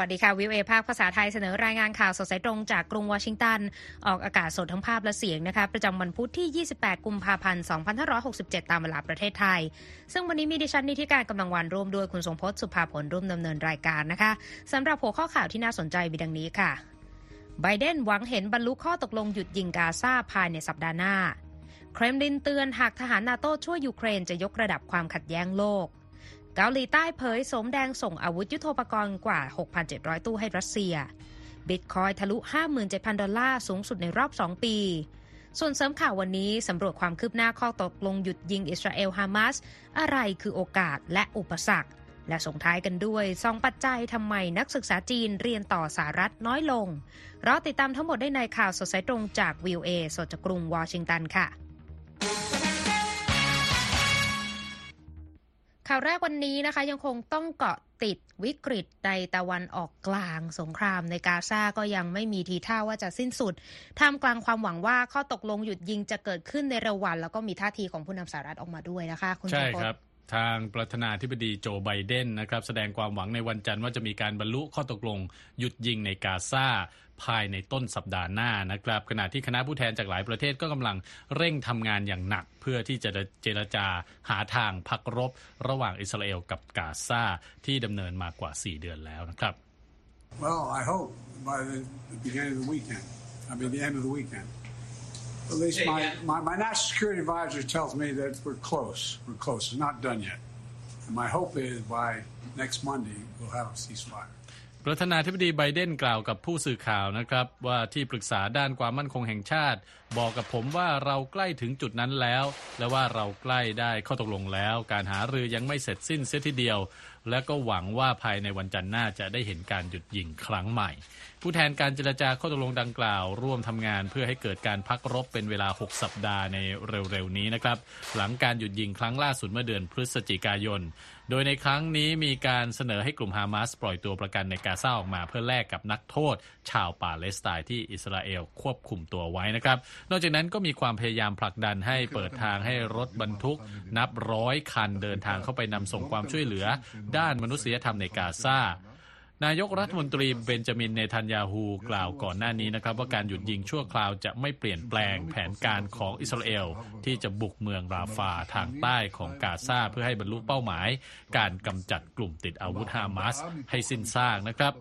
สวัสดีค่ะวิวเอภาคภาษาไทยเสนอรายงานข่าวสดสายตรงจากกรุงวอชิงตัน ออกอากาศสดทั้งภาพและเสียงนะคะประจำวันพุธที่ 28 กุมภาพันธ์ 2567 ตามเวลาประเทศไทย ซึ่งวันนี้มีดิฉันนิติการกำลังวันร่วมด้วยคุณทรงพจน์สุภาผลร่วมดำเนินรายการนะคะสำหรับหัวข้อข่าวที่น่าสนใจมีดังนี้ค่ะไบเดนหวังเห็นบรรลุข้อตกลงหยุดยิงกาซาภายในสัปดาห์หน้าเครมลินเตือนหากทหารนาโต้ช่วยยูเครนจะยกระดับความขัดแย้งโลก เกาหลีใต้เผยโสมแดงส่งอาวุธยุโทโธปกรณ์กว่า 6,700 ตู้ให้รัสเซีย บิตคอยน์ทะลุ 57,000 ดอลลาร์สูงสุดในรอบ 2 ปี ส่วนเสริมข่าววันนี้สำรวจความคืบหน้าข้อตกลงหยุดยิงอิสราเอลฮามาสอะไรคือโอกาสและอุปสรรค และส่งท้ายกันด้วยสองปัจจัยทำไมนักศึกษาจีนเรียนต่อสหรัฐน้อยลงรอติดตามทั้งหมดได้ในข่าวสดสายตรงจากวีโอเอสดจากกรุงวอชิงตันค่ะ ข่าวแรกวันนี้นะคะยังคงต้องเกาะติดวิกฤตในตะวันออกกลางสงครามในกาซาก็ยังไม่มีทีท่าว่าจะสิ้นสุด ท่ามกลางความหวังว่าข้อตกลงหยุดยิงจะเกิดขึ้นในเร็ววัน แล้วก็มีท่าทีของผู้นำสหรัฐออกมาด้วยนะคะคุณใช่ครับทางประธานาธิบดีโจไบเดนนะครับแสดงความหวังในวันจันทร์ว่าจะมีการบรรลุข้อตกลงหยุดยิงในกาซา ภายในต้นสัปดาห์หน้านะครับขณะที่คณะผู้แทนจากหลายประเทศก็กำลังเร่งทำงานอย่างหนัก เพื่อที่จะเจรจาหาทางพักรบ ระหว่างอิสราเอลกับกาซาที่ดำเนินมากว่า 4 เดือนแล้วนะครับ Well I hope by the beginning of the weekend I mean the end of the weekend at least my, my, my national security advisor tells me that we're close we're close it's not done yet and my hope is by next Monday we'll have a ceasefire ประธานาธิบดีไบเดนกล่าวกับผู้สื่อข่าวนะครับ ว่าที่ปรึกษาด้านความมั่นคงแห่งชาติ บอกกับผมว่าเราใกล้ถึงจุดนั้นแล้ว และว่าเราใกล้ได้ข้อตกลงแล้ว การหารือยังไม่เสร็จสิ้นเสียทีเดียว และก็หวังว่าภายในวันจันทร์หน้าจะได้เห็นการหยุดยิงครั้งใหม่ ผู้แทนการเจรจาข้อตกลงดังกล่าว ร่วมทำงานเพื่อให้เกิดการพักรบเป็นเวลา 6 สัปดาห์ในเร็วๆนี้นะครับหลังการหยุดยิงครั้งล่าสุดเมื่อเดือนพฤศจิกายน โดยในครั้งนี้มีการเสนอให้กลุ่มฮามาสปล่อยตัวประกันในกาซาออกมาเพื่อแลกกับนักโทษ ชาวปาเลสไตน์ที่อิสราเอลควบคุมตัวไว้นะครับ นอกจากนั้นก็มีความพยายามผลักดันให้เปิดทางให้รถบรรทุก นับร้อยคันเดินทางเข้าไปนำส่งความช่วยเหลือ ด้านมนุษยธรรมในกาซา นายกรัฐมนตรีเบนจามินเนทันยาฮูกล่าวก่อนหน้านี้นะครับ ว่าการหยุดยิงชั่วคราวจะไม่เปลี่ยนแปลงแผนการของอิสราเอล ที่จะบุกเมืองราฟาทางใต้ของกาซาเพื่อให้บรรลุเป้าหมาย การกำจัดกลุ่มติดอาวุธฮามาสให้สิ้นซากนะครับ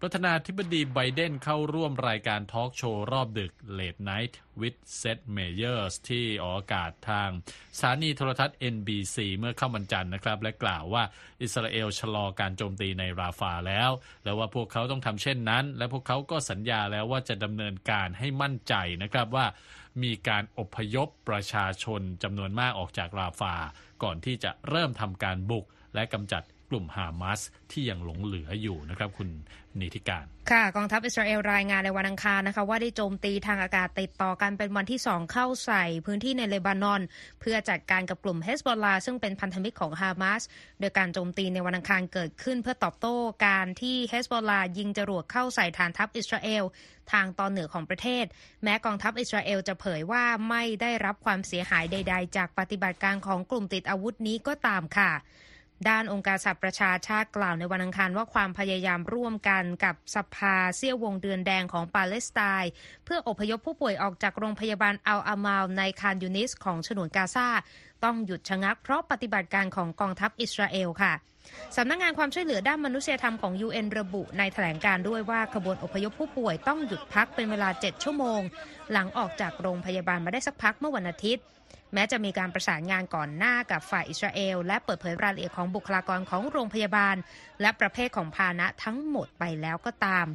ประธานาธิบดีไบเดนเข้าร่วมรายการทอล์กโชว์รอบดึก Late Night with Seth Meyers ที่ออกอากาศทางสถานีโทรทัศน์ NBC เมื่อเข้าวันจันทร์นะครับ และกล่าวว่าอิสราเอลชะลอการโจมตีในราฟาแล้ว แล้วว่าพวกเขาต้องทำเช่นนั้น และพวกเขาก็สัญญาแล้วว่าจะดำเนินการให้มั่นใจนะครับว่ามีการอพยพประชาชนจำนวนมากออกจากราฟา ก่อนที่จะเริ่มทำการบุกและกำจัด กลุ่มฮามาสที่ยังหลงเหลืออยู่นะครับคุณนิติการ ค่ะ กองทัพอิสราเอลรายงานในวันอังคารนะคะ ว่าได้โจมตีทางอากาศติดต่อกันเป็นวันที่สองเข้าใส่พื้นที่ในเลบานอน เพื่อจัดการกับกลุ่มเฮสบอลลาซึ่งเป็นพันธมิตรของฮามาสโดยการโจมตีในวันอังคารเกิดขึ้นเพื่อตอบโต้การที่เฮสบอลลายิงจรวดเข้าใส่ฐานทัพอิสราเอลทางตอนเหนือของประเทศ แม้กองทัพอิสราเอลจะเผยว่าไม่ได้รับความเสียหายใด ๆ จากปฏิบัติการของกลุ่มติดอาวุธนี้ก็ตามค่ะ ด้านองค์การสหประชาชาติกล่าวในวันอังคารว่าความพยายามร่วมกันกับสภาเสี้ยววงเดือนแดงของปาเลสไตน์เพื่ออพยพผู้ป่วยออกจากโรงพยาบาลอัลอามาลในคานยูนิสของฉนวนกาซาต้องหยุดชะงักเพราะปฏิบัติการของกองทัพอิสราเอลค่ะ สำนักงงานความช่วยเหลือด้านมนุษยธรรมของ UN ระบุในแถลงการด้วยว่าขบวนอพยพผู้ป่วยต้องหยุดพักเป็นเวลา 7 ชั่วโมง หลังออกจากโรงพยาบาลมาได้สักพักเมื่อวันอาทิตย์ แม้จะมีการประสานงานก่อนหน้ากับฝ่ายอิสราเอล และเปิดเผยรายละเอียดของบุคลากรของโรงพยาบาล และประเภทของพาหนะทั้งหมดไปแล้วก็ตาม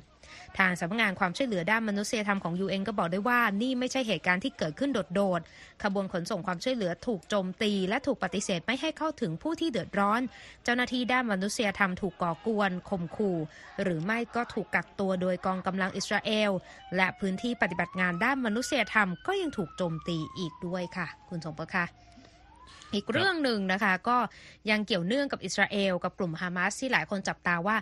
ทางสำนักงานความช่วยเหลือด้านมนุษยธรรมของ UN ก็บอกได้ว่านี่ไม่ใช่เหตุการณ์ที่เกิดขึ้นโดดๆขบวนขนส่งความช่วยเหลือถูกโจมตี และถูกปฏิเสธไม่ให้เข้าถึงผู้ที่เดือดร้อน เจ้าหน้าที่ด้านมนุษยธรรมถูกก่อกวนข่มขู่หรือไม่ก็ถูกกักตัวโดยกองกำลังอิสราเอล และพื้นที่ปฏิบัติงานด้านมนุษยธรรมก็ยังถูกโจมตีอีกด้วยค่ะ คุณสมบัติค่ะอีกเรื่องหนึ่งนะคะก็ยังเกี่ยวเนื่องกับอิสราเอลกับกลุ่มฮามาสที่หลายคนจับตาว่า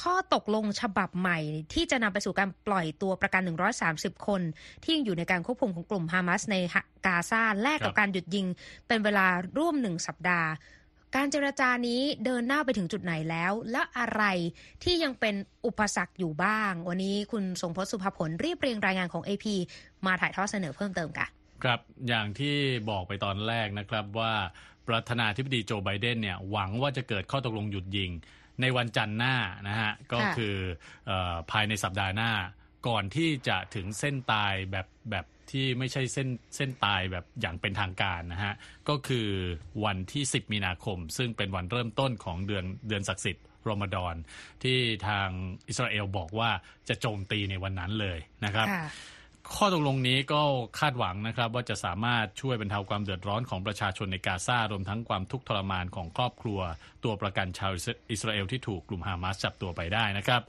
ข้อตกลงฉบับใหม่ ที่จะนำไปสู่การปล่อยตัวประกัน 130 คน ที่ยังอยู่ในการควบคุมของกลุ่มฮามาสในกาซาแลกกับการหยุดยิง เป็นเวลาร่วมหนึ่งสัปดาห์ การเจรจานี้เดินหน้าไปถึงจุดไหนแล้ว และอะไรที่ยังเป็นอุปสรรคอยู่บ้าง วันนี้คุณทรงพจน์สุภผลรีบเรียงรายงานของ AP มาถ่ายทอดเสนอเพิ่มเติมค่ะครับอย่างที่บอกไปตอนแรกนะครับว่าประธานาธิบดีโจไบเดนเนี่ยหวังว่าจะเกิดข้อตกลงหยุดยิง ในวันจันทร์หน้านะฮะก็คือเออภายในสัปดาห์หน้า ก่อนที่จะถึงเส้นตายแบบแบบที่ไม่ใช่เส้นเส้นตายแบบอย่างเป็นทางการนะฮะก็คือวันที่ 10 มีนาคม ซึ่งเป็นวันเริ่มต้นของเดือนเดือนศักดิ์สิทธิ์รอมฎอนที่ทางอิสราเอลบอกว่าจะโจมตีในวันนั้นเลยนะครับค่ะ ข้อตกลงนี้ก็คาดหวังนะครับ ว่าจะสามารถช่วยบรรเทาความเดือดร้อนของประชาชนในกาซารวมทั้งความทุกข์ทรมานของครอบครัว ตัวประกันชาวอิสราเอลที่ถูกกลุ่มฮามาสจับตัวไปได้นะครับ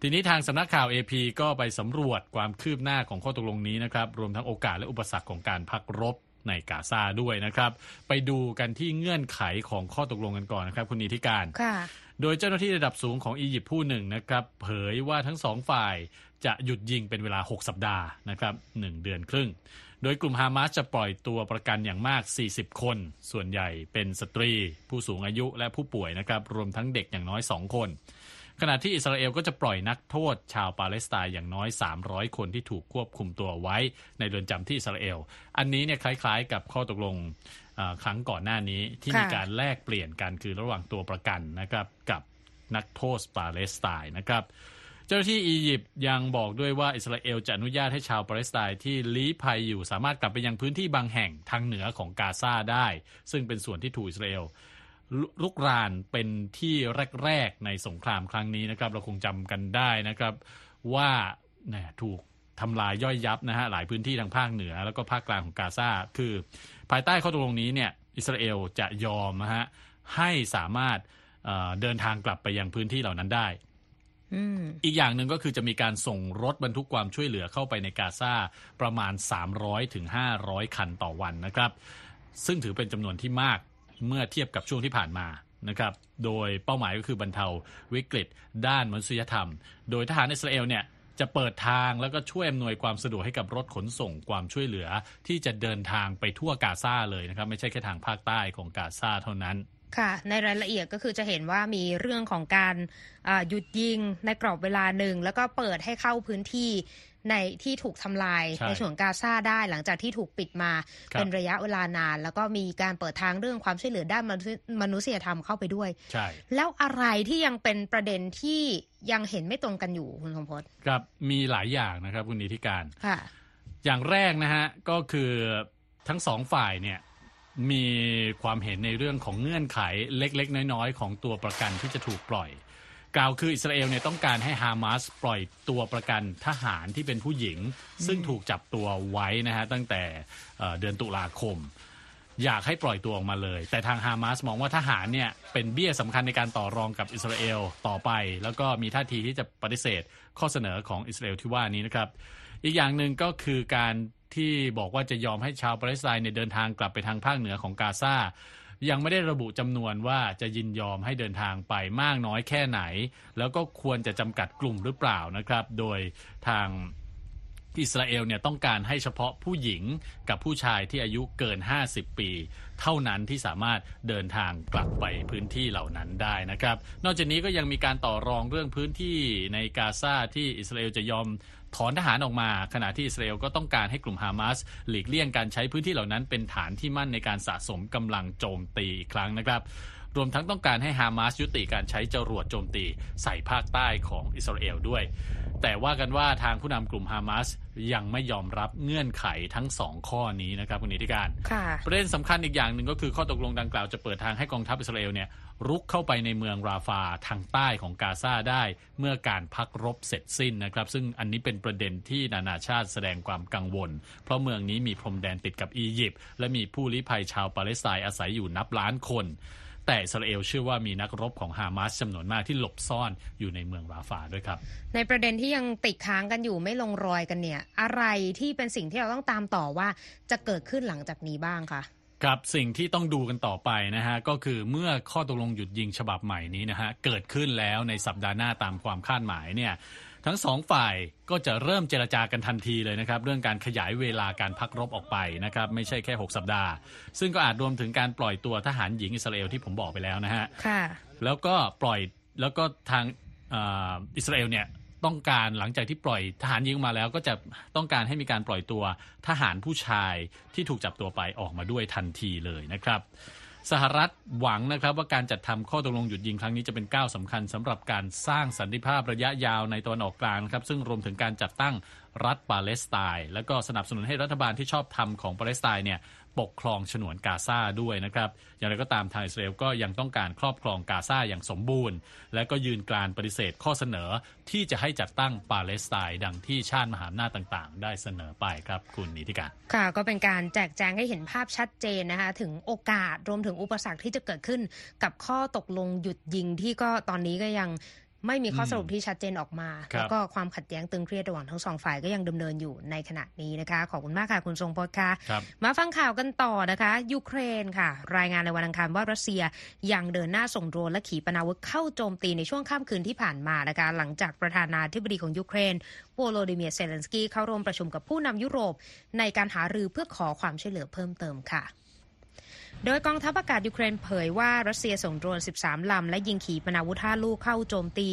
ทีนี้ทางสำนักข่าว AP ก็ไปสำรวจความคืบหน้าของข้อตกลงนี้นะครับ รวมทั้งโอกาสและอุปสรรคของการพักรบในกาซาด้วยนะครับ ไปดูกันที่เงื่อนไขของข้อตกลงกันก่อนนะครับ คุณนิติการค่ะโดยเจ้าหน้าที่ระดับสูงของอียิปต์ผู้หนึ่งนะครับ เผยว่าทั้งสองฝ่าย จะหยุดยิงเป็นเวลา 6 สัปดาห์นะครับหนึ่งเดือนครึ่ง โดยกลุ่มฮามาสจะปล่อยตัวประกันอย่างมาก 40 คน ส่วนใหญ่เป็นสตรี ผู้สูงอายุและผู้ป่วยนะครับ รวมทั้งเด็กอย่างน้อย 2 คน ขณะที่อิสราเอลก็จะปล่อยนักโทษชาวปาเลสไตน์อย่างน้อย 300 คนที่ถูกควบคุมตัวไว้ในเรือนจำที่อิสราเอล อันนี้เนี่ยคล้ายๆ กับข้อตกลงอ่าครั้งก่อนหน้านี้ที่ค่ะมีการแลกเปลี่ยนกันคือระหว่างตัวประกันนะครับกับนักโทษปาเลสไตน์นะครับเจ้าหน้าที่อียิปต์ยังบอกด้วยว่าอิสราเอลจะอนุญาตให้ชาวปาเลสไตน์ที่ลี้ภัยอยู่สามารถกลับไปยังพื้นที่บางแห่งทางเหนือของกาซาได้ ซึ่งเป็นส่วนที่ถูกอิสราเอลลุกรานเป็นที่แรก ๆ ในสงครามครั้งนี้นะครับ เราคงจำกันได้นะครับ ว่าเนี่ยถูกทำลายย่อยยับนะฮะหลายพื้นที่ทางภาคเหนือ แล้วก็ภาคกลางของกาซาคือ ภายใต้ข้อตกลงนี้เนี่ยอิสราเอลจะยอมนะฮะให้สามารถเดินทางกลับไปยังพื้นที่เหล่านั้นได้ อีกอย่างหนึ่งก็คือจะมีการส่งรถบรรทุกความช่วยเหลือเข้าไปในกาซาประมาณ 300ถึง500 คันต่อวันนะครับ ซึ่งถือเป็นจำนวนที่มากเมื่อเทียบกับช่วงที่ผ่านมานะครับ โดยเป้าหมายก็คือบรรเทาวิกฤต ด้านมนุษยธรรม โดยทหารอิสราเอลเนี่ยจะเปิดทางแล้วก็ช่วยอำนวยความสะดวกให้กับรถขนส่งความช่วยเหลือ ที่จะเดินทางไปทั่วกาซาเลยนะครับ ไม่ใช่แค่ทางภาคใต้ของกาซาเท่านั้น ค่ะในรายละเอียดก็คือจะเห็นว่ามีเรื่องของการอ่าหยุดยิงในกรอบเวลาหนึ่ง แล้วก็เปิดให้เข้าพื้นที่ในที่ถูกทำลายใช่ในส่วนกาซาได้หลังจากที่ถูกปิดมาครับเป็นระยะเวลานาน แล้วก็มีการเปิดทางเรื่องความช่วยเหลือด้านมนุษยมนุษยธรรมเข้าไปด้วย ใช่ แล้วอะไรที่ยังเป็นประเด็นที่ยังเห็นไม่ตรงกันอยู่คุณสมพศครับมีหลายอย่างนะครับคุณนิติการค่ะ อย่างแรกนะฮะก็คือทั้งสองฝ่ายเนี่ย มีความเห็นในเรื่องของเงื่อนไขเล็ก ๆ น้อย ๆ ของตัวประกันที่จะถูกปล่อย กล่าวคืออิสราเอลเนี่ยต้องการให้ฮามาสปล่อยตัวประกันทหารที่เป็นผู้หญิง ซึ่งถูกจับตัวไว้นะฮะตั้งแต่เอ่อเดือนตุลาคม อยากให้ปล่อยตัวออกมาเลย แต่ทางฮามาสมองว่าทหารเนี่ยเป็นเบี้ยสำคัญในการต่อรองกับอิสราเอลต่อไป แล้วก็มีท่าทีที่จะปฏิเสธข้อเสนอของอิสราเอลที่ว่านี้นะครับ อีกอย่างหนึ่งก็คือการที่บอกว่าจะยอมให้ชาวปาเลสไตน์เนี่ยเดินทางกลับไปทางภาคเหนือของกาซายังไม่ได้ระบุจำนวนว่าจะยินยอมให้เดินทางไปมากน้อยแค่ไหน แล้วก็ควรจะจำกัดกลุ่มหรือเปล่านะครับ โดยทางอิสราเอลเนี่ยต้องการให้เฉพาะผู้หญิงกับผู้ชายที่อายุเกิน 50 ปี เท่านั้นที่สามารถเดินทางกลับไปพื้นที่เหล่านั้นได้นะครับ นอกจากนี้ก็ยังมีการต่อรองเรื่องพื้นที่ในกาซาที่อิสราเอลจะยอม ถอนทหารออกมา ขณะที่อิสราเอลก็ต้องการให้กลุ่มฮามาสหลีกเลี่ยงการใช้พื้นที่เหล่านั้นเป็นฐานที่มั่นในการสะสมกำลังโจมตีอีกครั้งนะครับ รวมทั้งต้องการให้ฮามาสยุติการใช้จรวดโจมตีใส่ภาคใต้ของอิสราเอลด้วย แต่ว่ากันว่าทางผู้นำกลุ่มฮามาสยังไม่ยอมรับเงื่อนไขทั้งสองข้อนี้นะครับคุณนิติการค่ะประเด็นสำคัญอีกอย่างหนึ่งก็คือข้อตกลงดังกล่าวจะเปิดทางให้กองทัพอิสราเอลเนี่ยรุกเข้าไปในเมืองราฟาทางใต้ของกาซาได้เมื่อการพักรบเสร็จสิ้นนะครับ ซึ่งอันนี้เป็นประเด็นที่นานาชาติแสดงความกังวล เพราะเมืองนี้มีพรมแดนติดกับอียิปต์และมีผู้ลี้ภัยชาวปาเลสไตน์อาศัยอยู่นับล้านคน แต่อิสราเอลเชื่อว่ามีนักรบของฮามาสจำนวนมากที่หลบซ่อนอยู่ในเมืองราฟาด้วยครับ ในประเด็นที่ยังติดค้างกันอยู่ไม่ลงรอยกันเนี่ย อะไรที่เป็นสิ่งที่เราต้องตามต่อว่าจะเกิดขึ้นหลังจากนี้บ้างคะครับสิ่งที่ต้องดูกันต่อไปนะฮะ ก็คือเมื่อข้อตกลงหยุดยิงฉบับใหม่นี้นะฮะ เกิดขึ้นแล้วในสัปดาห์หน้าตามความคาดหมายเนี่ย ทั้งสองฝ่ายก็จะเริ่มเจรจากันทันทีเลยนะครับ เรื่องการขยายเวลาการพักรบออกไปนะครับ ไม่ใช่แค่ 6 สัปดาห์ ซึ่งก็อาจรวมถึงการปล่อยตัวทหารหญิงอิสราเอลที่ผมบอกไปแล้วนะฮะค่ะแล้วก็ปล่อยแล้วก็ทางอาอิสราเอลเนี่ยต้องการหลังจากที่ปล่อยทหารยิงมาแล้ว ก็จะต้องการให้มีการปล่อยตัวทหารผู้ชายที่ถูกจับตัวไปออกมาด้วยทันทีเลยนะครับ สหรัฐหวังนะครับว่าการจัดทำข้อตกลงหยุดยิงครั้งนี้จะเป็นก้าวสำคัญสำหรับการสร้างสันติภาพระยะยาวในตะวันออกกลางครับซึ่งรวมถึงการจัดตั้งรัฐปาเลสไตน์และก็สนับสนุนให้รัฐบาลที่ชอบธรรมของปาเลสไตน์เนี่ย ปกครองฉนวนกาซาด้วยนะครับ อย่างไรก็ตามทางอิสราเอลก็ยังต้องการครอบครองกาซาอย่างสมบูรณ์ และก็ยืนกรานปฏิเสธข้อเสนอที่จะให้จัดตั้งปาเลสไตน์ดังที่ชาติมหาอำนาจต่างๆ ได้เสนอไปครับคุณนิติการค่ะก็เป็นการแจกแจงให้เห็นภาพชัดเจนนะคะ ถึงโอกาสรวมถึงอุปสรรคที่จะเกิดขึ้นกับข้อตกลงหยุดยิงที่ก็ตอนนี้ก็ยัง ไม่มีข้อสรุปที่ชัดเจนออกมาครับแล้วก็ความขัดแย้งตึงเครียดระหว่างทั้งสองฝ่ายก็ยังดำเนินอยู่ในขณะนี้นะคะ ขอบคุณมากค่ะคุณทรงพจน์ค่ะครับมาฟังข่าวกันต่อนะคะยูเครนค่ะ รายงานในวันอังคารว่ารัสเซียยังเดินหน้าส่งโดรนและขีปนาวุธเข้าโจมตีในช่วงค่ำคืนที่ผ่านมานะคะหลังจากประธานาธิบดีของยูเครนโวโลดิเมียร์เซเลนสกี้เข้าร่วมประชุมกับผู้นำยุโรป ในการหารือเพื่อขอความช่วยเหลือเพิ่มเติมค่ะ โดยกองทัพอากาศยูเครนเผยว่ารัสเซียส่งโดรน 13 ลำ และยิงขีปนาวุธ5ลูกเข้าโจมตี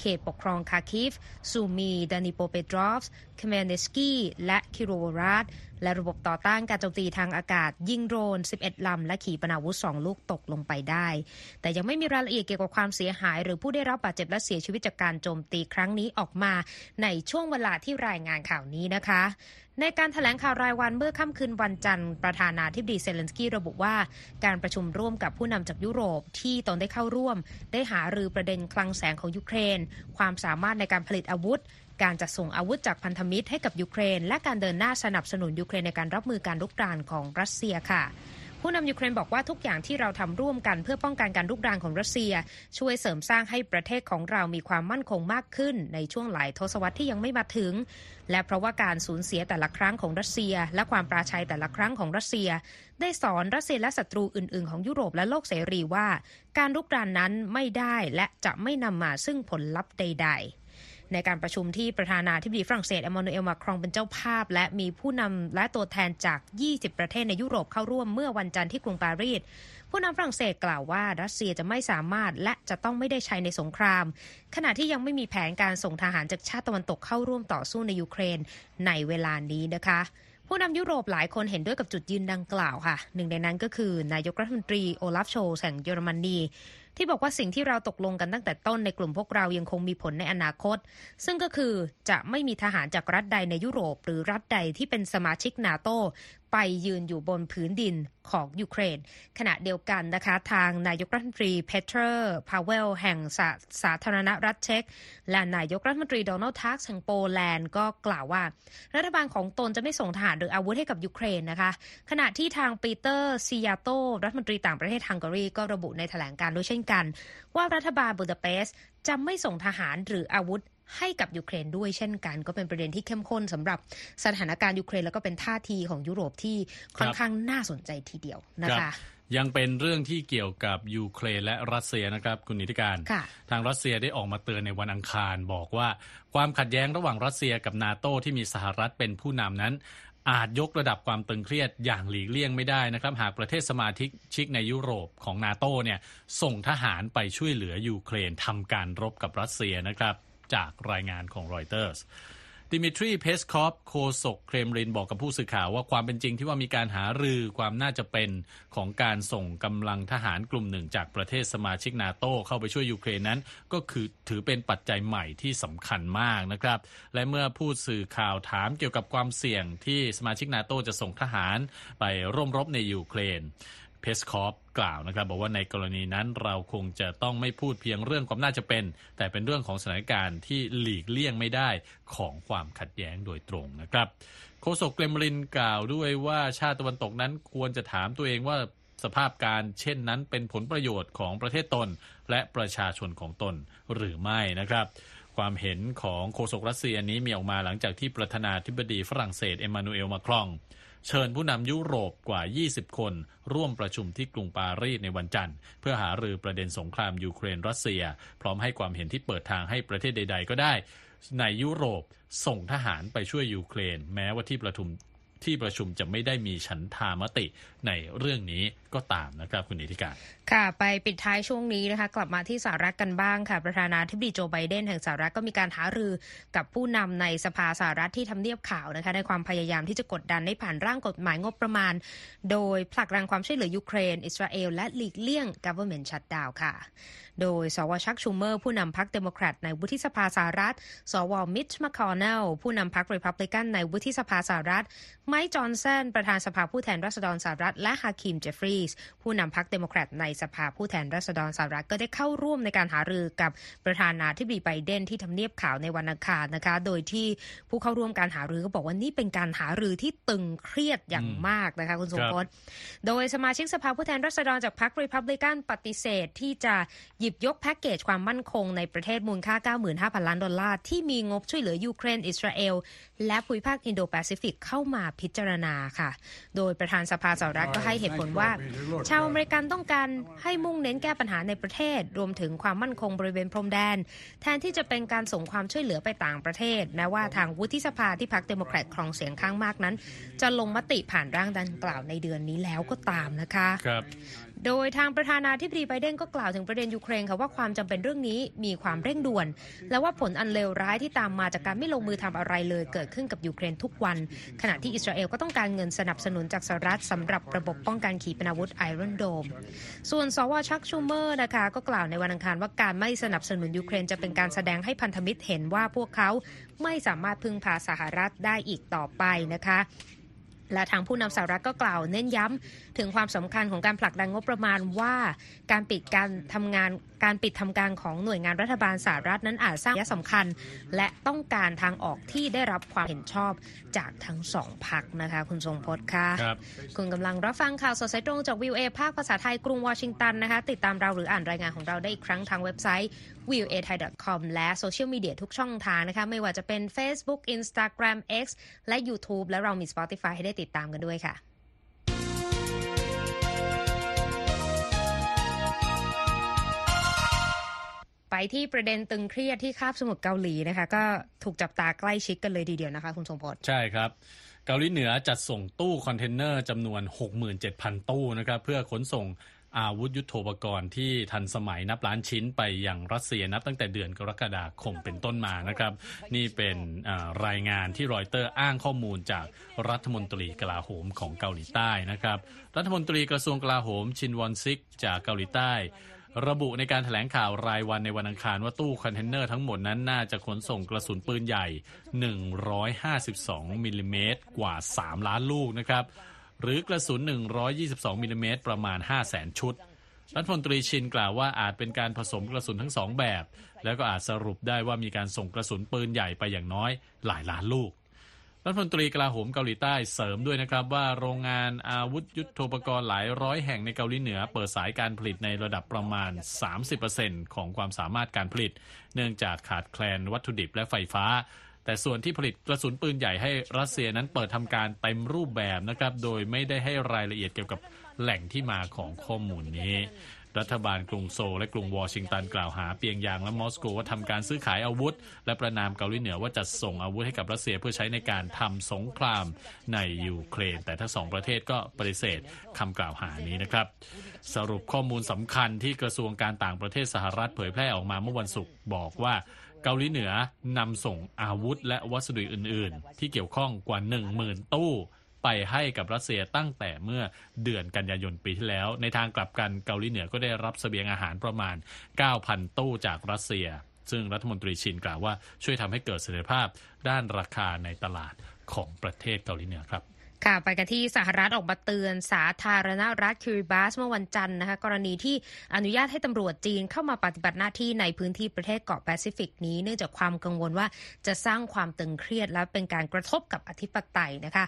เขตปกครองคาร์คิฟ ซูมี ดนิโปรเปตรอฟสก์คเมลนิตสกี้ และคิโรวราด และระบบต่อต้านการโจมตีทางอากาศ ยิงโดรน 11 ลำ และขีปนาวุธ 2 ลูกตกลงไปได้ แต่ยังไม่มีรายละเอียดเกี่ยวกับความเสียหาย หรือผู้ได้รับบาดเจ็บและเสียชีวิตจากการโจมตีครั้งนี้ออกมา ในช่วงเวลาที่รายงานข่าวนี้นะคะในการถแถลงข่าวรายวันเมื่อค่ำคืนวันจันทร์ประธานาธิบดีเซเลนสกี้ระบุว่า การประชุมร่วมกับผู้นำจากยุโรปที่ตนได้เข้าร่วม ได้หารือประเด็นคลังแสงของยูเครน ความสามารถในการผลิตอาวุธ การจัดส่งอาวุธจากพันธมิตรให้กับยูเครน และการเดินหน้าสนับสนุนยูเครนในการรับมือการลุกรานของรัสเซียค่ะผู้นำยูเครนบอกว่าทุกอย่างที่เราทำร่วมกันเพื่อป้องกันการลุกรานของรัสเซีย ช่วยเสริมสร้างให้ประเทศของเรามีความมั่นคงมากขึ้น ในช่วงหลายทศวรรษที่ยังไม่มาถึง และเพราะว่าการสูญเสียแต่ละครั้งของรัสเซีย และความปราชัยแต่ละครั้งของรัสเซีย ได้สอนรัสเซียและศัตรูอื่น ๆ ของยุโรปและโลกเสรีว่า การลุกรานนั้นไม่ได้และจะไม่นำมาซึ่งผลลัพธ์ใด ๆ ในการประชุมที่ประธานาธิบดีฝรั่งเศสเอมานูเอลมาครองเป็นเจ้าภาพ และมีผู้นำและตัวแทนจาก 20 ประเทศในยุโรปเข้าร่วมเมื่อวันจันทร์ที่กรุงปารีสผู้นำฝรั่งเศสกล่าวว่ารัสเซียจะไม่สามารถและจะต้องไม่ได้ใช้ในสงคราม ขณะที่ยังไม่มีแผนการส่งทหารจากชาติตะวันตกเข้าร่วมต่อสู้ในยูเครนในเวลานี้นะคะผู้นำยุโรปหลายคนเห็นด้วยกับจุดยืนดังกล่าวค่ะ หนึ่งในนั้นก็คือนายกรัฐมนตรีโอลาฟโชลซ์แห่งเยอรมนี ที่บอกว่าสิ่งที่เราตกลงกันตั้งแต่ต้นในกลุ่มพวกเรายังคงมีผลในอนาคต ซึ่งก็คือจะไม่มีทหารจากรัฐใดในยุโรป หรือรัฐใดที่เป็นสมาชิกนาโตไปยืนอยู่บนพื้นดินของยูเครน ขณะเดียวกันนะคะ ทางนายกรัฐมนตรีเพเทอร์พาเวลแห่งสาสาธารณรัฐเช็ก และนายกรัฐมนตรีโดนัลด์ทัสก์แห่งโปแลนด์ก็กล่าวว่า รัฐบาลของตนจะไม่ส่งทหารหรืออาวุธให้กับยูเครนนะคะ ขณะที่ทางปีเตอร์ซิยาโต รัฐมนตรีต่างประเทศฮังการีก็ระบุในแถลงการณ์ด้วยเช่นกัน ว่ารัฐบาลบูดาเปสต์จะไม่ส่งทหารหรืออาวุธ ให้กับยูเครนด้วยเช่นกัน ก็เป็นประเด็นที่เข้มข้นสำหรับสถานการณ์ยูเครนแล้วก็เป็นท่าทีของยุโรปที่ค่อนข้างน่าสนใจทีเดียวนะคะยังเป็นเรื่องที่เกี่ยวกับยูเครนและรัสเซียนะครับคุณนิติการ ทางรัสเซียได้ออกมาเตือนในวันอังคารบอกว่าความขัดแย้งระหว่างรัสเซียกับนาโตที่มีสหรัฐเป็นผู้นำนั้น อาจยกระดับความตึงเครียดอย่างหลีกเลี่ยงไม่ได้นะครับ หากประเทศสมาชิกชิกในยุโรปของนาโตเนี่ยส่งทหารไปช่วยเหลือยูเครนทำการรบกับรัสเซียนะครับ จากรายงานของรอยเตอร์สดิมิทรีเพสคอฟโฆษกเครมลินบอกกับผู้สื่อข่าวว่าความเป็นจริงที่ว่ามีการหารือความน่าจะเป็นของการส่งกำลังทหารกลุ่มหนึ่งจากประเทศสมาชิกนาโตเข้าไปช่วยยูเครนนั้น ก็คือถือเป็นปัจจัยใหม่ที่สำคัญมากนะครับ และเมื่อผู้สื่อข่าวถามเกี่ยวกับความเสี่ยงที่สมาชิกนาโตจะส่งทหารไปร่วมรบในยูเครนเพสคอฟ กล่าวนะครับ บอกว่าในกรณีนั้นเราคงจะต้องไม่พูดเพียงเรื่องความน่าจะเป็น แต่เป็นเรื่องของสถานการณ์ที่หลีกเลี่ยงไม่ได้ของความขัดแย้งโดยตรงนะครับโฆษกเกรมลินกล่าวด้วยว่าชาติตะวันตกนั้นควรจะถามตัวเองว่าสภาพการเช่นนั้นเป็นผลประโยชน์ของประเทศตน และประชาชนของตนหรือไม่นะครับ ความเห็นของโฆษกรัสเซียนี้มีออกมาหลังจากที่ประธานาธิบดีฝรั่งเศสเอมมานูเอลมาครอง เชิญผู้นำยุโรปกว่า 20 คน ร่วมประชุมที่กรุงปารีสในวันจันทร์ เพื่อหารือประเด็นสงครามยูเครนรัสเซีย พร้อมให้ความเห็นที่เปิดทางให้ประเทศใด ๆ ก็ได้ ในยุโรปส่งทหารไปช่วยยูเครน แม้ว่าที่ประชุมที่ประชุมจะไม่ได้มีฉันทามติในเรื่องนี้ก็ตามนะครับคุณนิติการค่ะ ไปปิดท้ายช่วงนี้นะคะ กลับมาที่สหรัฐกันบ้างค่ะ ประธานาธิบดีโจไบเดนแห่งสหรัฐก็มีการหารือกับผู้นำในสภาสหรัฐที่ทำเนียบข่าวนะคะ ในความพยายามที่จะกดดันให้ผ่านร่างกฎหมายงบประมาณ โดยผลักดันความช่วยเหลือยูเครน อิสราเอล และหลีกเลี่ยง government shutdown ค่ะ โดยสว.ชัค ชูเมอร์ ผู้นำพรรคเดโมแครตในวุฒิสภาสหรัฐ สวมิชมาคอนเนลผู้นำพรรครีพับลิกันในวุฒิสภาสหรัฐ ไมค์จอห์นสันประธานสภาผู้แทนราษฎรสหรัฐ และฮาคิมเจฟฟรีย์ผู้นำพรรคเดโมแครตในสภาผู้แทนราษฎรสหรัฐก็ได้เข้าร่วมในการหารือกับประธานาธิบดีไบเดนที่ทำเนียบขาวในวันอังคารนะคะ โดยที่ผู้เข้าร่วมการหารือก็บอกว่านี่เป็นการหารือที่ตึงเครียดอย่างมากนะคะคุณทรงพจน์โดยสมาชิกสภาผู้แทนราษฎรจากพรรครีพับลิกันปฏิเสธที่จะหยิบยกแพ็กเกจความมั่นคงในประเทศมูลค่า 95,000 ล้านดอลลาร์ที่มีงบช่วยเหลือยูเครน อิสราเอล และภูมิภาคอินโดแปซิฟิกเข้ามาพิจารณาค่ะ โดยประธานสภาสหรัฐก็ให้เหตุผลว่าชาวอเมริกันต้องการให้มุ่งเน้นแก้ปัญหาในประเทศ รวมถึงความมั่นคงบริเวณพรมแดน แทนที่จะเป็นการส่งความช่วยเหลือไปต่างประเทศแม้ว่าทางวุฒิสภาที่พรรคเดโมแครตครองเสียงข้างมากนั้น จะลงมติผ่านร่างดังกล่าวในเดือนนี้แล้วก็ตามนะคะครับ โดยทางประธานาธิบดีไบเดนก็กล่าวถึงประเด็นยูเครนค่ะว่าความจำเป็นเรื่องนี้มีความเร่งด่วน และว่าผลอันเลวร้ายที่ตามมาจากการไม่ลงมือทำอะไรเลยเกิดขึ้นกับยูเครนทุกวัน ขณะที่อิสราเอลก็ต้องการเงินสนับสนุนจากสหรัฐสำหรับระบบป้องกันขีปนาวุธไอรอนโดม ส่วนสวชักชูเมอร์นะคะก็กล่าวในวันอังคารว่าการไม่สนับสนุนยูเครนจะเป็นการแสดงให้พันธมิตรเห็นว่าพวกเขาไม่สามารถพึ่งพาสหรัฐได้อีกต่อไปนะคะ และทางผู้นำสหรัฐก็กล่าวเน้นย้ำถึงความสำคัญของการผลักดันงบประมาณว่า การปิดการทำงานการปิดทำการของหน่วยงานรัฐบาลสหรัฐนั้นอาจสร้างนัยสำคัญ และต้องการทางออกที่ได้รับความเห็นชอบจากทั้งสองพักนะคะ คุณทรงพจน์ค่ะครับคุณกำลังรับฟังข่าวสดสายตรงจากวิวเอภาคภาษาไทยกรุงวอชิงตันนะคะ ติดตามเราหรืออ่านรายงานของเราได้อีกครั้งทางเว็บไซต์ v o a t h a i c o m และโซเชียลมีเดียทุกช่องทางนะคะ ไม่ว่าจะเป็น Facebook Instagram X และ YouTube และเรามี Spotify ให้ได้ติดตามกันด้วยค่ะไปที่ประเด็นตึงเครียดที่คาบสมุทรเกาหลีนะคะ ก็ถูกจับตาใกล้ชิดกันเลยทีเดียวนะคะ คุณทรงพจน์ใช่ครับ เกาหลีเหนือจัดส่งตู้คอนเทนเนอร์จำนวน 67,000 ตู้นะครับ เพื่อขนส่ง อาวุธยุโทโธปกรณ์ที่ทันสมัยนับล้านชิ้นไปยังรัสเซียนับตั้งแต่เดือนกรกฎาคมเป็นต้นมานะครับ นี่เป็นรายงานที่รอยเตอร์อ้างข้อมูลจากรัฐมนตรีกลาโหมของเกาหลีใต้นะครับ รัฐมนตรีกระทรวงกลาโหมชินวอนซิกจากเกาหลีใต้ ระบุในการแถลงข่าวรายวันในวันอังคารว่าตู้คอนเทนเนอร์ทั้งหมดนั้นน่าจะขนส่งกระสุนปืนใหญ่ 152มิลลิเมตรกว่า 3 ล้านลูกนะครับ หรือกระสุน 122มิลลิเมตรประมาณ 5 0 0แสนชุด รัฐมนตรีชินกล่าวว่าอาจเป็นการผสมกระสุนทั้งสองแบบ แล้วก็อาจสรุปได้ว่ามีการส่งกระสุนปืนใหญ่ไปอย่างน้อยหลายล้านลูก รัฐมนตรีกลาโหมเกาหลีใต้เสริมด้วยนะครับว่าโรงงานอาวุธยุทโธปกรณ์หลายร้อยแห่งในเกาหลีเหนือ เปิดสายการผลิตในระดับประมาณ 30%ของความสามารถการผลิต เนื่องจากขาดแคลนวัตถุดิบและไฟฟ้า แต่ส่วนที่ผลิตกระสุนปืนใหญ่ให้รัสเซียนั้นเปิดทำการเต็มรูปแบบนะครับ โดยไม่ได้ให้รายละเอียดเกี่ยวกับแหล่งที่มาของข้อมูลนี้ รัฐบาลกรุงโซลและกรุงวอชิงตันกล่าวหาเปียงยางและมอสโกว่าทำการซื้อขายอาวุธ และประนามเกาหลีเหนือว่าจะส่งอาวุธให้กับรัสเซียเพื่อใช้ในการทำสงครามในยูเครน แต่ทั้งสองประเทศก็ปฏิเสธคำกล่าวหานี้นะครับ สรุปข้อมูลสำคัญที่กระทรวงการต่างประเทศสหรัฐเผยแพร่ออกมาเมื่อวันศุกร์บอกว่า เกาหลีเหนือนำส่งอาวุธและวัสดุอื่น ๆ ที่เกี่ยวข้องกว่า 10,000 ตู้ ไปให้กับรัสเซียตั้งแต่เมื่อเดือนกันยายนปีที่แล้ว ในทางกลับกันเกาหลีเหนือก็ได้รับเสบียงอาหารประมาณ 9,000 ตู้จากรัสเซีย ซึ่งรัฐมนตรีชินกล่าวว่าช่วยทำให้เกิดเสถียรภาพด้านราคาในตลาดของประเทศเกาหลีเหนือครับ ค่ะไปกันที่สหรัฐออกมาเตือนสาธารณรัฐคิริบาสเมื่อวันจันทร์นะคะกรณีที่อนุญาตให้ตำรวจจีนเข้ามาปฏิบัติหน้าที่ในพื้นที่ประเทศเกาะแปซิฟิกนี้เนื่องจากความกังวลว่าจะสร้างความตึงเครียดและเป็นการกระทบกับอธิปไตยนะคะ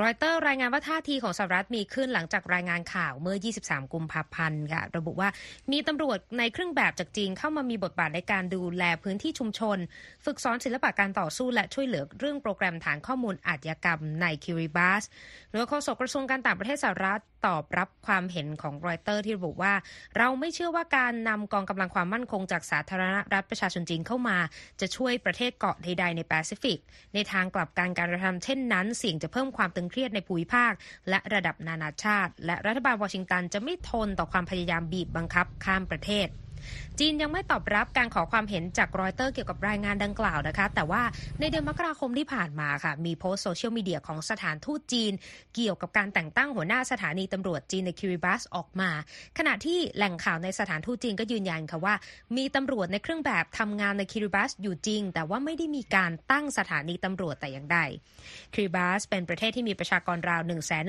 รอยเตอร์รายงานว่าท่าทีของสหรัฐมีขึ้นหลังจากรายงานข่าวเมื่อ 23 กุมภาพันธ์ค่ะระบุว่ามีตำรวจในเครื่องแบบจากจีนเข้ามามีบทบาทในการดูแลพื้นที่ชุมชน ฝึกสอนศิลปะการต่อสู้และช่วยเหลือเรื่องโปรแกรมฐานข้อมูลอาชญากรรมในคิริบาสโดยโฆษกกระทรวงการต่างประเทศสหรัฐตอบรับความเห็นของรอยเตอร์ที่ระบุว่า เราไม่เชื่อว่าการนำกองกำลังความมั่นคงจากสาธารณรัฐประชาชนจีนเข้ามา จะช่วยประเทศเกาะใดๆในแปซิฟิก ในทางกลับกันการกระทำเช่นนั้นเสี่ยงจะเพิ่มความตึงเครียดในภูมิภาค และระดับนานาชาติ และรัฐบาลวอชิงตันจะไม่ทนต่อความพยายามบีบบังคับข้ามประเทศ จีนยังไม่ตอบรับการขอความเห็นจากรอยเตอร์เกี่ยวกับรายงานดังกล่าวนะคะ แต่ว่าในเดือนมกราคมที่ผ่านมาค่ะ มีโพสต์โซเชียลมีเดียของสถานทูตจีน เกี่ยวกับการแต่งตั้งหัวหน้าสถานีตำรวจจีนในคิริบัสออกมา ขณะที่แหล่งข่าวในสถานทูตจีนก็ยืนยันค่ะว่า มีตำรวจในเครื่องแบบทำงานในคิริบัสอยู่จริง แต่ว่าไม่ได้มีการตั้งสถานีตำรวจแต่อย่างใดคิริบัสเป็นประเทศที่มีประชากรราว 1 1 5 0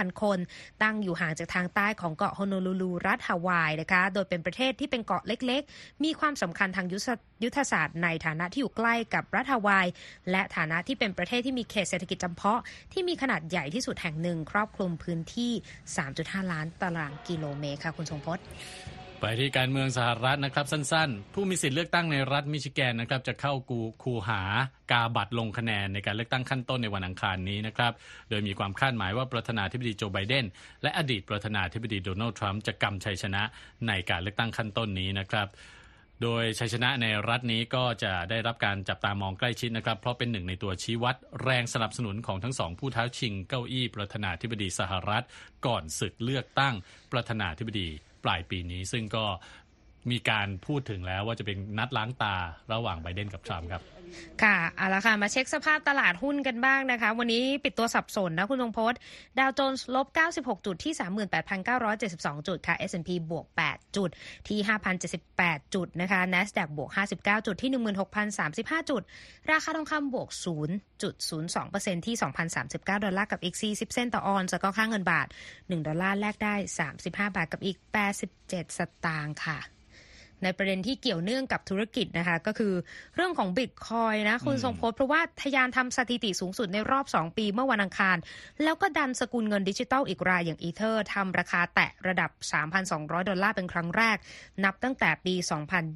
0 0 คน ตั้งอยู่ห่างจากทางใต้ของเกาะฮโนลูลูรัฐฮาวายนะคะ โดยเป็นประเทศที่เป็นกาะเล็ก ๆ มีความสำคัญทางยุทธศาสตร์ในฐานะที่อยู่ใกล้กับรัฐฮาวาย และฐานะที่เป็นประเทศที่มีเขตเศรษฐกิจจำเพาะ ที่มีขนาดใหญ่ที่สุดแห่งหนึ่ง ครอบคลุมพื้นที่ 3.5 ล้านตารางกิโลเมตรค่ะคุณทรงพจน์ ไปที่การเมืองสหรัฐนะครับสั้นๆ ผู้มีสิทธิ์เลือกตั้งในรัฐมิชิแกนนะครับจะเข้ากูคูหากาบัตรลงคะแนนในการเลือกตั้งขั้นต้นในวันอังคารนี้นะครับโดยมีความคาดหมายว่าประธานาธิบดีโจไบเดนและอดีตประธานาธิบดีโดนัลด์ทรัมป์จะกำชัยชนะในการเลือกตั้งขั้นต้นนี้นะครับโดยชัยชนะในรัฐนี้ก็จะได้รับการจับตามองใกล้ชิดนะครับ เพราะเป็นหนึ่งในตัวชี้วัดแรงสนับสนุนของทั้งสองผู้ท้าชิงเก้าอี้ประธานาธิบดีสหรัฐ ก่อนศึกเลือกตั้งประธานาธิบดี ปลายปีนี้ ซึ่งก็ มีการพูดถึงแล้วว่าจะเป็นนัดล้างตาระหว่างไบเดนกับทรัมป์ครับ ค่ะเอาละค่ะมาเช็คสภาพตลาดหุ้นกันบ้างนะคะ วันนี้ปิดตัวสับสนนะคุณทงพจน์ดาวโจนส์ลบ 96 จุดที่ 38,972 จุดค่ะ S&P บวก 8 จุดที่ 5,078 จุดนะคะ NASDAQ บวก 59 จุดที่ 16,035 จุด ราคาทองคำบวก 0.02%ที่ 2,039 ดอลลาร์กับอีก 40 เซนต์ต่อออนซ์แล้วก็ค่าเงินบาท 1 ดอลลาร์แลกได้ 35 บาทกับอีก 87 สตางค์ค่ะ ในประเด็นที่เกี่ยวเนื่องกับธุรกิจนะคะ ก็คือเรื่องของบิตคอยน์นะ คุณทรงพจน์เพราะว่าทะยานทำสถิติสูงสุดในรอบ 2 ปีเมื่อวันอังคาร แล้วก็ดันสกุลเงินดิจิตอลอีกรายอย่างอีเธอร์ทำราคาแตะระดับ 3,200 ดอลลาร์เป็นครั้งแรก นับตั้งแต่ปี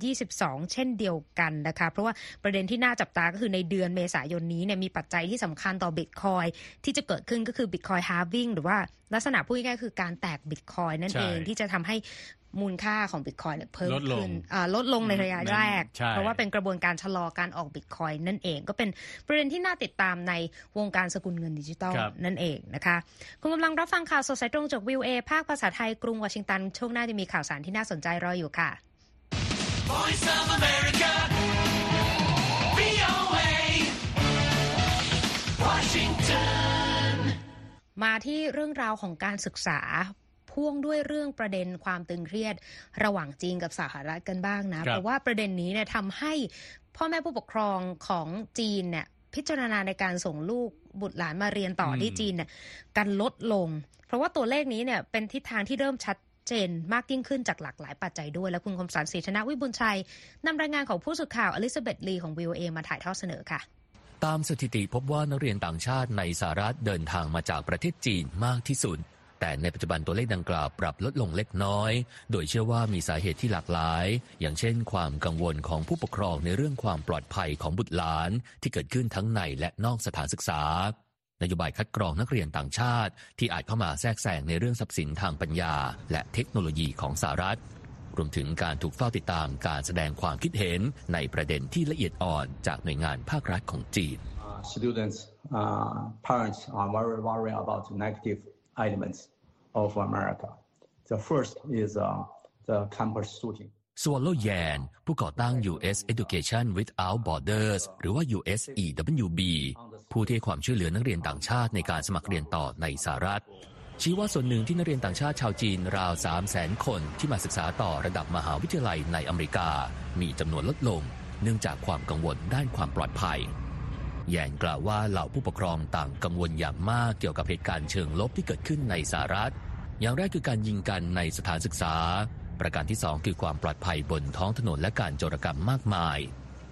2022 เช่นเดียวกันนะคะ เพราะว่าประเด็นที่น่าจับตาก็คือในเดือนเมษายนนี้เนี่ยมีปัจจัยที่สำคัญต่อบิตคอยน์ที่จะเกิดขึ้นก็คือ Bitcoin halving หรือว่าลักษณะพูดง่ายๆคือการแตกบิตคอยน์นั่นเองที่จะทำให้ มูลค่าของบิตคอยน์เพิ่มขึ้นลดลงในระยะแรก เพราะว่าเป็นกระบวนการชะลอการออกบิตคอยน์นั่นเอง ก็เป็นประเด็นที่น่าติดตามในวงการสกุลเงินดิจิตอลนั่นเองนะคะคุณกำลังรับฟังข่าวสดสายตรงจากวิวเอภาคภาษาไทยกรุงวอชิงตัน ช่วงหน้าจะมีข่าวสารที่น่าสนใจรออยู่ค่ะ Voice of America VOA Washington มาที่เรื่องราวของการศึกษา พ่วงด้วยเรื่องประเด็นความตึงเครียดระหว่างจีนกับสหรัฐกันบ้างนะ เพราะว่าประเด็นนี้เนี่ยทำให้พ่อแม่ผู้ปกครองของจีนเนี่ยพิจารณาในการส่งลูกบุตรหลานมาเรียนต่อที่จีนเนี่ยกันลดลง เพราะว่าตัวเลขนี้เนี่ยเป็นทิศทางที่เริ่มชัดเจนมากยิ่งขึ้นจากหลากหลายปัจจัยด้วย และคุณคมสันศรีชนะวิบุญชัยนำรายงานของผู้สื่อข่าวอลิซาเบธลีของวิวเอมาถ่ายทอดเสนอค่ะ ตามสถิติพบว่านักเรียนต่างชาติในสหรัฐเดินทางมาจากประเทศจีนมากที่สุด แต่ในปัจจุบันตัวเลขดังกล่าวปรับลดลงเล็กน้อย โดยเชื่อว่ามีสาเหตุที่หลากหลาย อย่างเช่น ความกังวลของผู้ปกครองในเรื่องความปลอดภัยของบุตรหลาน ที่เกิดขึ้นทั้งในและนอกสถานศึกษานโยบายคัดกรองนักเรียนต่างชาติ ที่อาจเข้ามาแทรกแซงในเรื่องทรัพย์สินทางปัญญา และเทคโนโลยีของสหรัฐ รวมถึงการถูกเฝ้าติดตามการแสดงความคิดเห็นในประเด็นที่ละเอียดอ่อนจากหน่วยงานภาครัฐของจีน Students, uh, parents are very worried about negative elements of America. The first is uh, the campus shooting. สวอลโลแยนผู้ก่อตั้ง U.S. Education Without Borders หรือว่า USEWB ผู้ที่ความช่วยเหลือนักเรียนต่างชาติในการสมัครเรียนต่อในสหรัฐ ชี้ว่าส่วนหนึ่งที่นักเรียนต่างชาติชาวจีนราว 3 0 0แสนคนที่มาศึกษาต่อระดับมหาวิทยาลัยในอเมริกา มีจำนวนลดลง เนื่องจากความกังวลด้านความปลอดภัย แยนกล่าวว่าเหล่าผู้ปกครองต่างกังวลอย่างมากเกี่ยวกับเหตุการณ์เชิงลบที่เกิดขึ้นในสหรัฐ อย่างแรกคือการยิงกันในสถานศึกษา ประการที่สองคือความปลอดภัยบนท้องถนนและการโจรกรรมมากมาย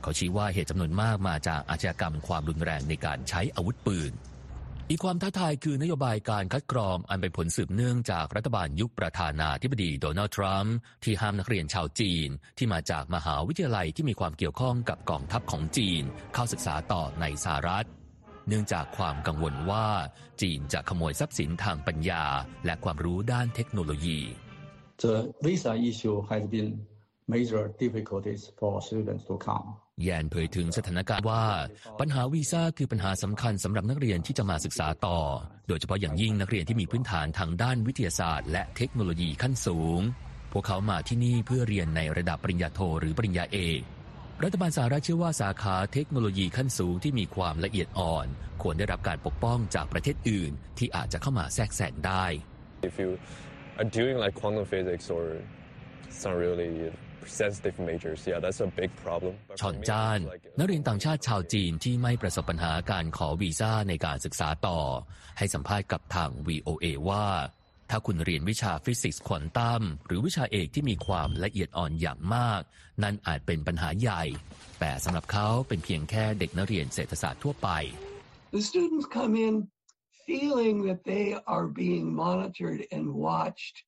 เขาชี้ว่าเหตุจำนวนมากมาจากอาชญากรรมความรุนแรงในการใช้อาวุธปืน อีกความท้าทายคือนโยบายการคัดกรองอันเป็นผลสืบเนื่องจากรัฐบาลยุคประธานาธิบดีโดนัลด์ทรัมป์ที่ห้ามนักเรียนชาวจีน ที่มาจากมหาวิทยาลัยที่มีความเกี่ยวข้องกับกองทัพของจีน เข้าศึกษาต่อในสหรัฐ เนื่องจากความกังวลว่าจีนจะขโมยทรัพย์สินทางปัญญา และความรู้ด้านเทคโนโลยี The visa issue has been major difficulties for students to come. แยนเผยถึงสถานการณ์ว่า ปัญหาวีซ่าคือปัญหาสำคัญสำหรับนักเรียนที่จะมาศึกษาต่อ โดยเฉพาะอย่างยิ่งนักเรียนที่มีพื้นฐานทางด้านวิทยาศาสตร์ และเทคโนโลยีขั้นสูง พวกเขามาที่นี่เพื่อเรียนในระดับปริญญาโทหรือปริญญาเอกรัฐบาลสหรัฐเชื่อว่าสาขาเทคโนโลยีขั้นสูงที่มีความละเอียดอ่อน ควรได้รับการปกป้องจากประเทศอื่น ที่อาจจะเข้ามาแทรกแซงได้ If you are doing like quantum physics or some really sensitive majors, yeah, that's a big problem. But ชอน for me, จาน it's like, uh, นักเรียนต่างชาติชาวจีนที่ไม่ประสบปัญหาการขอวีซ่าในการศึกษาต่อ ให้สัมภาษณ์กับทาง VOA ว่า ถ้าคุณเรียนวิชาฟิสิกส์ควอนตัมหรือวิชาเอกที่มีความละเอียดอ่อนอย่างมาก นั่นอาจเป็นปัญหาใหญ่ แต่สำหรับเขาเป็นเพียงแค่เด็กนักเรียนเศรษฐศาสตร์ทั่วไป the students come in feeling that they are being monitored and watched.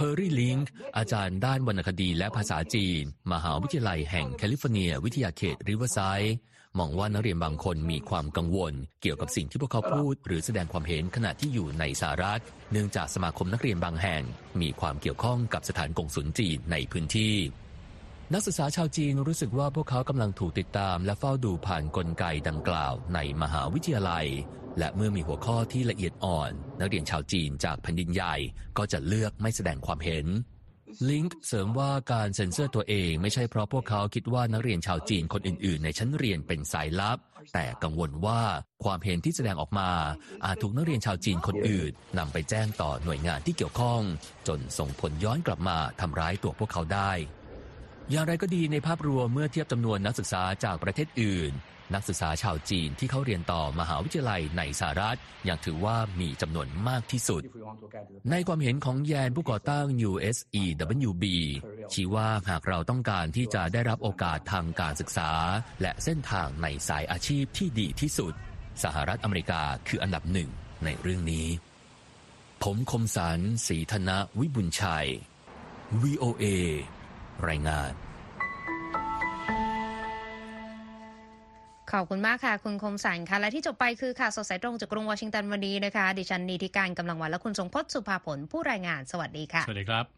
เพอร์รี่ลิงค์อาจารย์ด้านวรรณคดีและภาษาจีน มหาวิทยาลัยแห่งแคลิฟอร์เนีย วิทยาเขตริเวอร์ไซด์มองว่านักเรียนบางคนมีความกังวล เกี่ยวกับสิ่งที่พวกเขาพูด หรือแสดงความเห็นขณะที่อยู่ในสหรัฐ เนื่องจากสมาคมนักเรียนบางแห่ง มีความเกี่ยวข้องกับสถานกงสุลจีนในพื้นที่ นักศึกษาชาวจีนรู้สึกว่าพวกเขากำลังถูกติดตามและเฝ้าดูผ่านนกลไกดังกล่าวในมหาวิทยาลัย และเมื่อมีหัวข้อที่ละเอียดอ่อน นักเรียนชาวจีนจากแผ่นดินใหญ่ก็จะเลือกไม่แสดงความเห็นลิงก์เสริมว่าการเซ็นเซอร์ตัวเองไม่ใช่เพราะพวกเขาคิดว่านักเรียนชาวจีนคนอื่น ๆ ในชั้นเรียนเป็นสายลับ แต่กังวลว่าความเห็นที่แสดงออกมา อาจถูกนักเรียนชาวจีนคนอื่นนำไปแจ้งต่อหน่วยงานที่เกี่ยวข้อง จนส่งผลย้อนกลับมาทำร้ายตัวพวกเขาได้ อย่างไรก็ดีในภาพรวมเมื่อเทียบจำนวนนักศึกษาจากประเทศอื่น นักศึกษาชาวจีนที่เขาเรียนต่อมหาวิทยาลัยในสหรัฐยังถือว่ามีจำนวนมากที่สุด ในความเห็นของแยนผู้ก่อตั้ง USEWB ชี้ว่าหากเราต้องการที่จะได้รับโอกาสทางการศึกษา และเส้นทางในสายอาชีพที่ดีที่สุด สหรัฐอเมริกาคืออันดับหนึ่งในเรื่องนี้ ผมคมสันศรีธนวิบุญชัย VOA รายงาน ขอบคุณมากค่ะ คุณคมสันค่ะ และที่จบไปคือข่าวสดสายตรงจากกรุงวอชิงตันวันนี้นะคะ ดิฉันนีธิการกำลังวันและคุณทรงพจน์สุภาผลผู้รายงาน สวัสดีค่ะ สวัสดีครับ